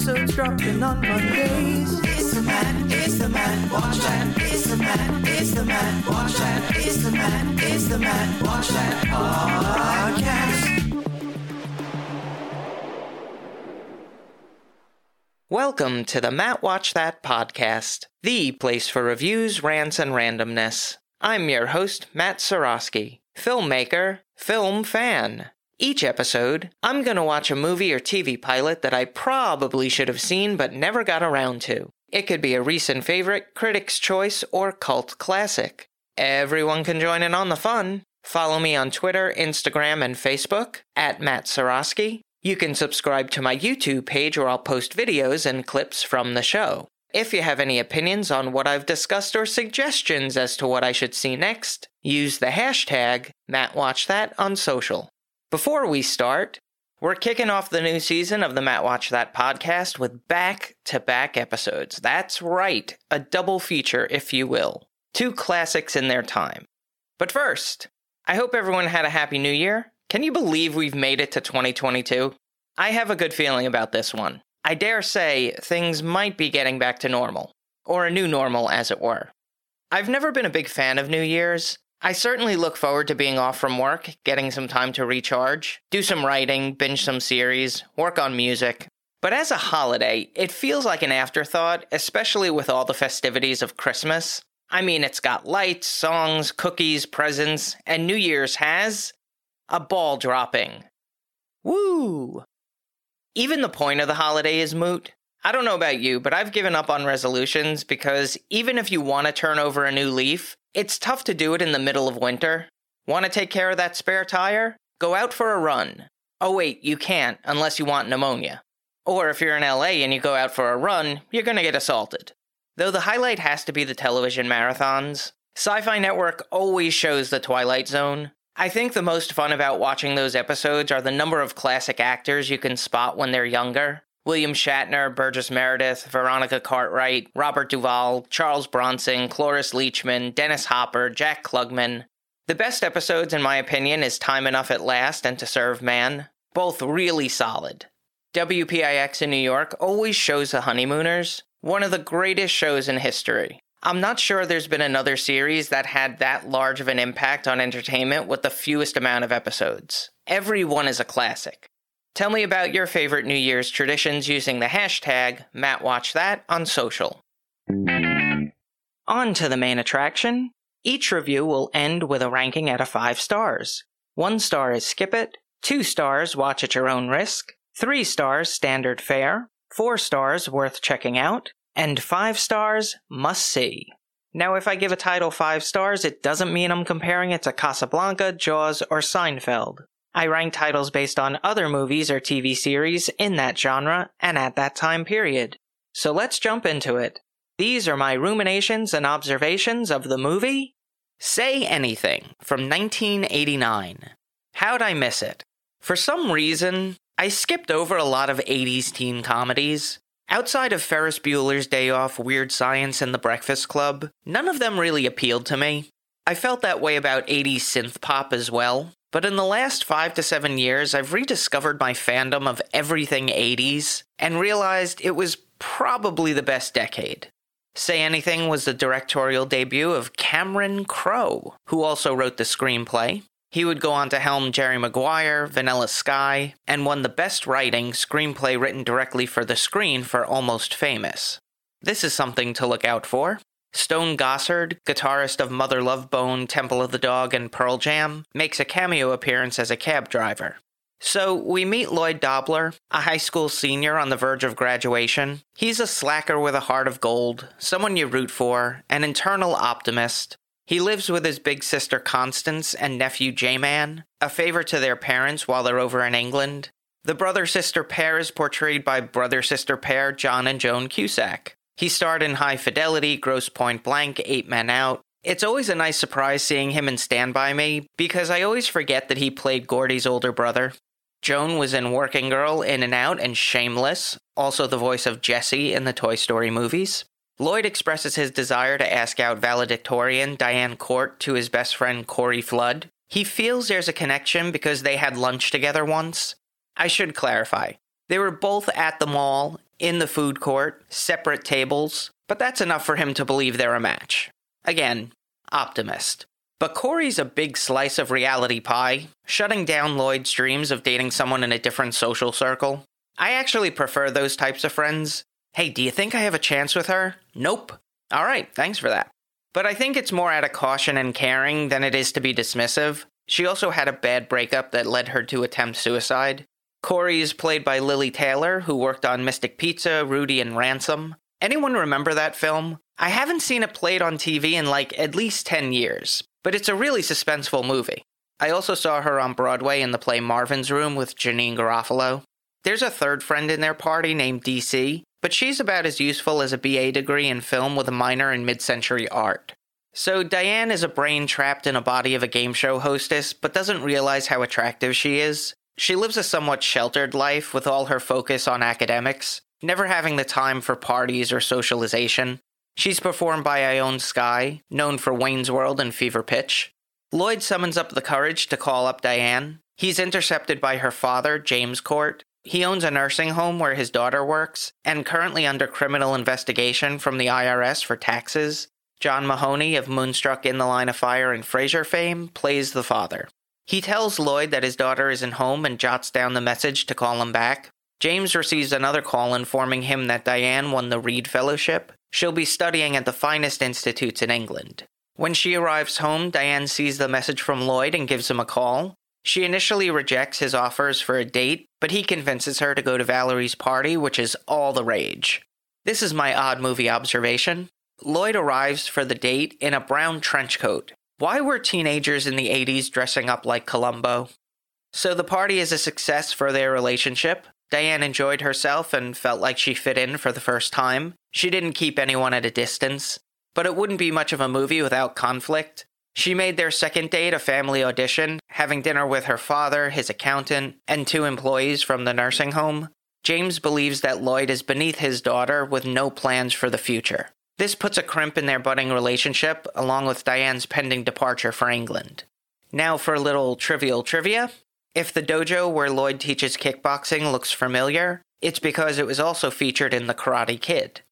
episodes dropping on Mondays. It's the man, it's the man, watch that. It's the man, it's the man, watch that. It's the man, it's the man, watch that podcast. Welcome to the Matt Watch That podcast, the place for reviews, rants, and randomness. I'm your host, Matt Sorosky, filmmaker, film fan. Each episode, I'm going to watch a movie or TV pilot that I probably should have seen but never got around to. It could be a recent favorite, critic's choice, or cult classic. Everyone can join in on the fun. Follow me on Twitter, Instagram, and Facebook at Matt Sorosky. You can subscribe to my YouTube page where I'll post videos and clips from the show. If you have any opinions on what I've discussed or suggestions as to what I should see next, use the hashtag MattWatchThat on social. Before we start, we're kicking off the new season of the Matt Watch That podcast with back to back episodes. That's right, a double feature, if you will. Two classics in their time. But first, I hope everyone had a happy new year can you believe we've made it to 2022? I have a good feeling about this one. I dare say things might be getting back to normal, or a new normal, as it were. I've never been a big fan of New Year's. I certainly look forward to being off from work, getting some time to recharge, do some writing, binge some series, work on music. But as a holiday, it feels like an afterthought, especially with all the festivities of Christmas. I mean, it's got lights, songs, cookies, presents, and New Year's has, a ball dropping. Woo! Even the point of the holiday is moot. I don't know about you, but I've given up on resolutions because even if you want to turn over a new leaf, it's tough to do it in the middle of winter. Want to take care of that spare tire? Go out for a run. Oh, wait, you can't unless you want pneumonia. Or if you're in LA and you go out for a run, you're going to get assaulted. Though the highlight has to be the television marathons, Sci Fi Network always shows the Twilight Zone, I think the most fun about watching those episodes are the number of classic actors you can spot when they're younger. William Shatner, Burgess Meredith, Veronica Cartwright, Robert Duvall, Charles Bronson, Cloris Leachman, Dennis Hopper, Jack Klugman. The best episodes, in my opinion, is Time Enough at Last and To Serve Man. Both really solid. WPIX in New York always shows The Honeymooners, one of the greatest shows in history. I'm not sure there's been another series that had that large of an impact on entertainment with the fewest amount of episodes. Every one is a classic. Tell me about your favorite New Year's traditions using the hashtag MattWatchThat on social. On to the main attraction. Each review will end with a ranking out of 5 stars. 1 star is skip it, 2 stars watch at your own risk, 3 stars standard fare, 4 stars worth checking out, and five stars, must see. Now, if I give a title five stars, it doesn't mean I'm comparing it to Casablanca, Jaws, or Seinfeld. I rank titles based on other movies or TV series in that genre and at that time period. So let's jump into it. These are my ruminations and observations of the movie Say Anything from 1989. How'd I miss it? For some reason, I skipped over a lot of 80s teen comedies. Outside of Ferris Bueller's Day Off, Weird Science, and The Breakfast Club, none of them really appealed to me. I felt that way about 80s synth pop as well, but in the last five to seven years, I've rediscovered my fandom of everything 80s and realized it was probably the best decade. Say Anything was the directorial debut of Cameron Crowe, who also wrote the screenplay. He would go on to helm Jerry Maguire, Vanilla Sky, and won the Best Writing screenplay written directly for the screen for Almost Famous. This is something to look out for. Stone Gossard, guitarist of Mother Love Bone, Temple of the Dog, and Pearl Jam, makes a cameo appearance as a cab driver. So we meet Lloyd Dobler, a high school senior on the verge of graduation. He's a slacker with a heart of gold, someone you root for, an internal optimist, he lives with his big sister Constance and nephew J-Man, a favor to their parents while they're over in England. The brother sister pair is portrayed by brother sister pair John and Joan Cusack. He starred in High Fidelity, Grosse Pointe Blank, Eight Men Out. It's always a nice surprise seeing him in Stand By Me because I always forget that he played Gordy's older brother. Joan was in Working Girl, In and Out, and Shameless, also the voice of Jessie in the Toy Story movies. Lloyd expresses his desire to ask out valedictorian Diane Court to his best friend Corey Flood. He feels there's a connection because they had lunch together once. I should clarify. They were both at the mall in the food court, separate tables, but that's enough for him to believe they're a match. Again, optimist. But Corey's a big slice of reality pie, shutting down Lloyd's dreams of dating someone in a different social circle. I actually prefer those types of friends. Hey, do you think I have a chance with her? Nope. All right, thanks for that. But I think it's more out of caution and caring than it is to be dismissive. She also had a bad breakup that led her to attempt suicide. Corey is played by Lili Taylor, who worked on Mystic Pizza, Rudy, and Ransom. Anyone remember that film? I haven't seen it played on TV in like at least 10 years, but it's a really suspenseful movie. I also saw her on Broadway in the play Marvin's Room with Janeane Garofalo. There's a third friend in their party named DC, but she's about as useful as a BA degree in film with a minor in mid century art. So Diane is a brain trapped in a body of a game show hostess, but doesn't realize how attractive she is. She lives a somewhat sheltered life with all her focus on academics, never having the time for parties or socialization. She's performed by Ione Skye, known for Wayne's World and Fever Pitch. Lloyd summons up the courage to call up Diane. He's intercepted by her father, James Court. He owns a nursing home where his daughter works, and currently under criminal investigation from the IRS for taxes. John Mahoney of Moonstruck in the Line of Fire and Frasier fame plays the father. He tells Lloyd that his daughter isn't home and jots down the message to call him back. James receives another call informing him that Diane won the Reed Fellowship. She'll be studying at the finest institutes in England. When she arrives home, Diane sees the message from Lloyd and gives him a call. She initially rejects his offers for a date, but he convinces her to go to Valerie's party, which is all the rage. This is my odd movie observation. Lloyd arrives for the date in a brown trench coat. Why were teenagers in the 80s dressing up like Columbo? So the party is a success for their relationship. Diane enjoyed herself and felt like she fit in for the first time. She didn't keep anyone at a distance. But it wouldn't be much of a movie without conflict. She made their second date a family audition, having dinner with her father, his accountant, and two employees from the nursing home. James believes that Lloyd is beneath his daughter with no plans for the future. This puts a crimp in their budding relationship, along with Diane's pending departure for England. Now for a little trivial trivia. If the dojo where Lloyd teaches kickboxing looks familiar, it's because it was also featured in The Karate Kid.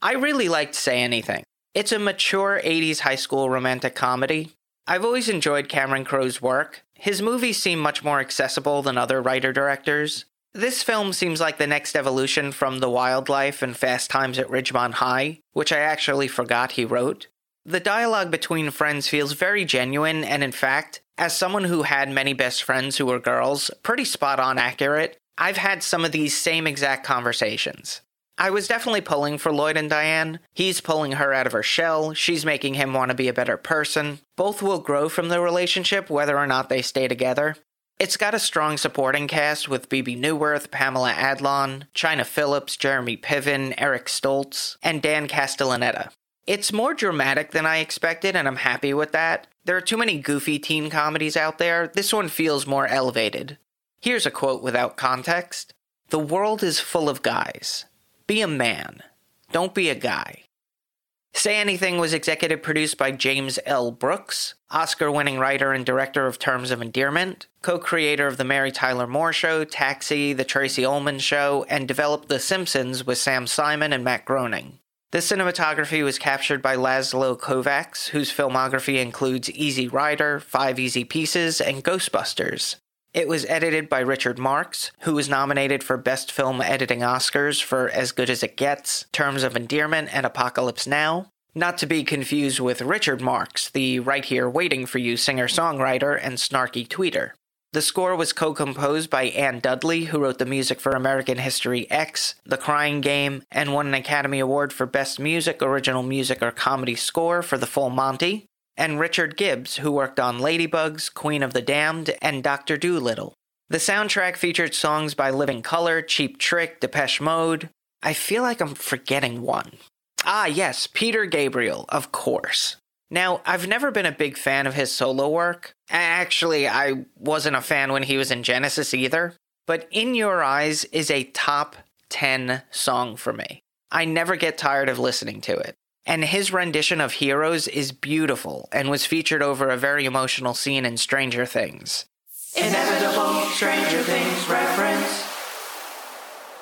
I really liked Say Anything. It's a mature 80s high school romantic comedy. I've always enjoyed Cameron Crowe's work. His movies seem much more accessible than other writer directors. This film seems like the next evolution from The Wild Life and Fast Times at Ridgemont High, which I actually forgot he wrote. The dialogue between friends feels very genuine, and in fact, as someone who had many best friends who were girls, pretty spot on accurate, I've had some of these same exact conversations. I was definitely pulling for Lloyd and Diane. He's pulling her out of her shell. She's making him want to be a better person. Both will grow from the relationship whether or not they stay together. It's got a strong supporting cast with Bebe Neuwirth, Pamela Adlon, Chynna Phillips, Jeremy Piven, Eric Stoltz, and Dan Castellaneta. It's more dramatic than I expected, and I'm happy with that. There are too many goofy teen comedies out there. This one feels more elevated. Here's a quote without context The world is full of guys. Be a man. Don't be a guy. Say Anything was executive produced by James L. Brooks, Oscar winning writer and director of Terms of Endearment, co creator of The Mary Tyler Moore Show, Taxi, The Tracey Ullman Show, and developed The Simpsons with Sam Simon and Matt Groening. The cinematography was captured by Laszlo Kovacs, whose filmography includes Easy Rider, Five Easy Pieces, and Ghostbusters. It was edited by Richard Marks, who was nominated for Best Film Editing Oscars for As Good as It Gets, Terms of Endearment, and Apocalypse Now. Not to be confused with Richard Marx, the Right Here Waiting for You singer songwriter and snarky tweeter. The score was co composed by Anne Dudley, who wrote the music for American History X, The Crying Game, and won an Academy Award for Best Music, Original Music, or Comedy Score for The Full Monty and Richard Gibbs, who worked on Ladybugs, Queen of the Damned, and Dr. Dolittle. The soundtrack featured songs by Living Colour, Cheap Trick, Depeche Mode. I feel like I'm forgetting one. Ah, yes, Peter Gabriel, of course. Now, I've never been a big fan of his solo work. Actually, I wasn't a fan when he was in Genesis either. But In Your Eyes is a top 10 song for me. I never get tired of listening to it. And his rendition of Heroes is beautiful and was featured over a very emotional scene in Stranger Things. Inevitable Stranger Things reference.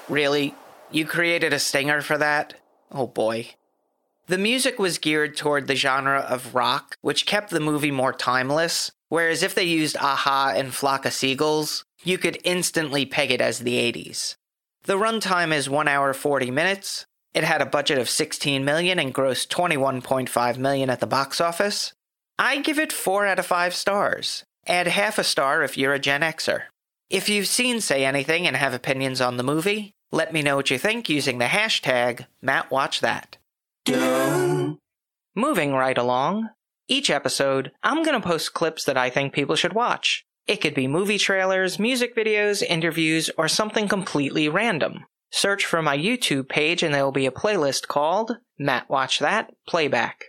Really? You created a stinger for that? Oh boy. The music was geared toward the genre of rock, which kept the movie more timeless, whereas if they used a-ha and Flock of Seagulls, you could instantly peg it as the 80s. The runtime is 1 hour 40 minutes. It had a budget of 16 million and grossed 21.5 million at the box office. I give it 4 out of 5 stars. Add half a star if you're a Gen Xer. If you've seen Say Anything and have opinions on the movie, let me know what you think using the hashtag MattWatchThat. Moving right along, each episode, I'm going to post clips that I think people should watch. It could be movie trailers, music videos, interviews, or something completely random. Search for my YouTube page and there will be a playlist called Matt Watch That Playback.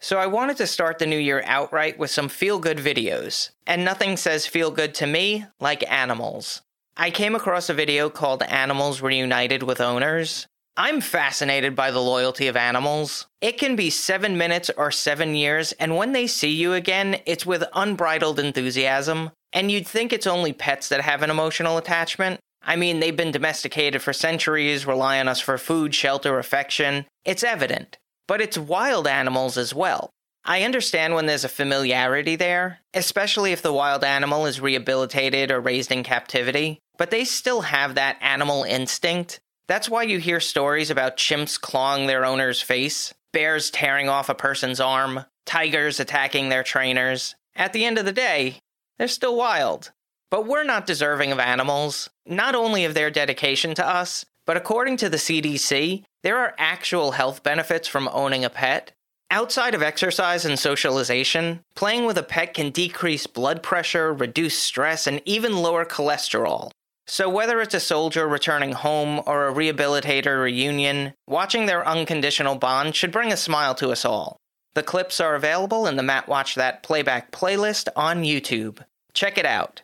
So I wanted to start the new year outright with some feel good videos, and nothing says feel good to me like animals. I came across a video called Animals Reunited with Owners. I'm fascinated by the loyalty of animals. It can be seven minutes or seven years, and when they see you again, it's with unbridled enthusiasm. And you'd think it's only pets that have an emotional attachment. I mean, they've been domesticated for centuries, rely on us for food, shelter, affection. It's evident but it's wild animals as well. I understand when there's a familiarity there, especially if the wild animal is rehabilitated or raised in captivity, but they still have that animal instinct. That's why you hear stories about chimps clawing their owner's face, bears tearing off a person's arm, tigers attacking their trainers. At the end of the day, they're still wild. But we're not deserving of animals, not only of their dedication to us, but according to the CDC, there are actual health benefits from owning a pet. Outside of exercise and socialization, playing with a pet can decrease blood pressure, reduce stress, and even lower cholesterol. So, whether it's a soldier returning home or a rehabilitator reunion, watching their unconditional bond should bring a smile to us all. The clips are available in the Matt Watch That playback playlist on YouTube. Check it out.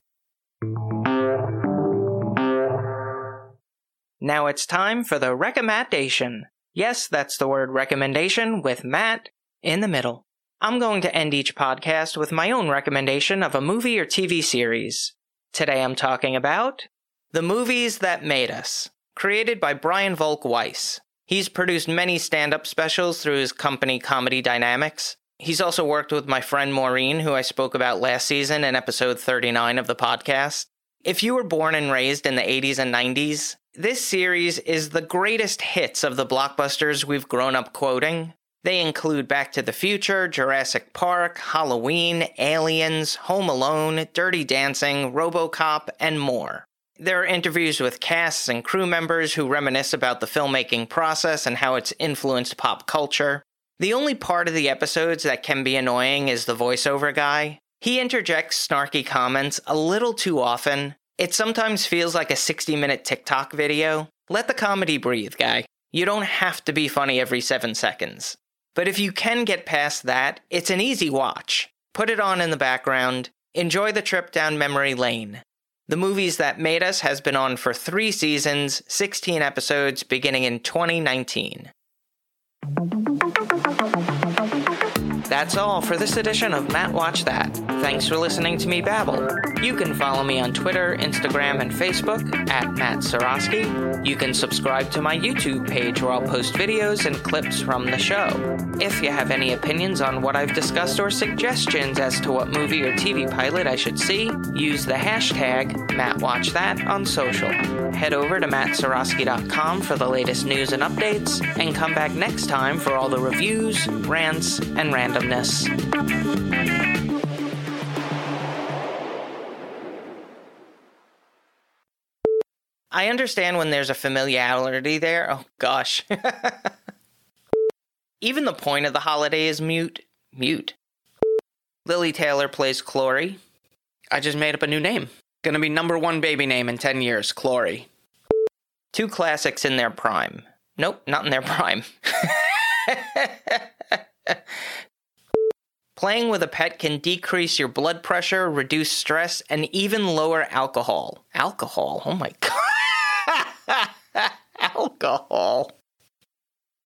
Now it's time for the recommendation. Yes, that's the word recommendation with Matt in the middle. I'm going to end each podcast with my own recommendation of a movie or TV series. Today I'm talking about The Movies That Made Us, created by Brian Volk Weiss. He's produced many stand up specials through his company Comedy Dynamics. He's also worked with my friend Maureen, who I spoke about last season in episode 39 of the podcast. If you were born and raised in the 80s and 90s, this series is the greatest hits of the blockbusters we've grown up quoting. They include Back to the Future, Jurassic Park, Halloween, Aliens, Home Alone, Dirty Dancing, Robocop, and more. There are interviews with casts and crew members who reminisce about the filmmaking process and how it's influenced pop culture. The only part of the episodes that can be annoying is the voiceover guy. He interjects snarky comments a little too often, it sometimes feels like a 60 minute TikTok video. Let the comedy breathe, guy. You don't have to be funny every 7 seconds. But if you can get past that, it's an easy watch. Put it on in the background, enjoy the trip down memory lane. The Movies That Made Us has been on for three seasons, 16 episodes, beginning in 2019. That's all for this edition of Matt Watch That. Thanks for listening to me babble. You can follow me on Twitter, Instagram, and Facebook at Matt Sorosky. You can subscribe to my YouTube page where I'll post videos and clips from the show. If you have any opinions on what I've discussed or suggestions as to what movie or TV pilot I should see, use the hashtag MattWatchThat on social. Head over to mattsorosky.com for the latest news and updates, and come back next time for all the reviews, rants, and randomness. I understand when there's a familiarity there. Oh gosh. Even the point of the holiday is mute. Mute. Lili Taylor plays Clory. I just made up a new name. Gonna be number one baby name in 10 years, Clory. Two classics in their prime. Nope, not in their prime. Playing with a pet can decrease your blood pressure, reduce stress, and even lower alcohol. Alcohol? Oh my god. Alcohol.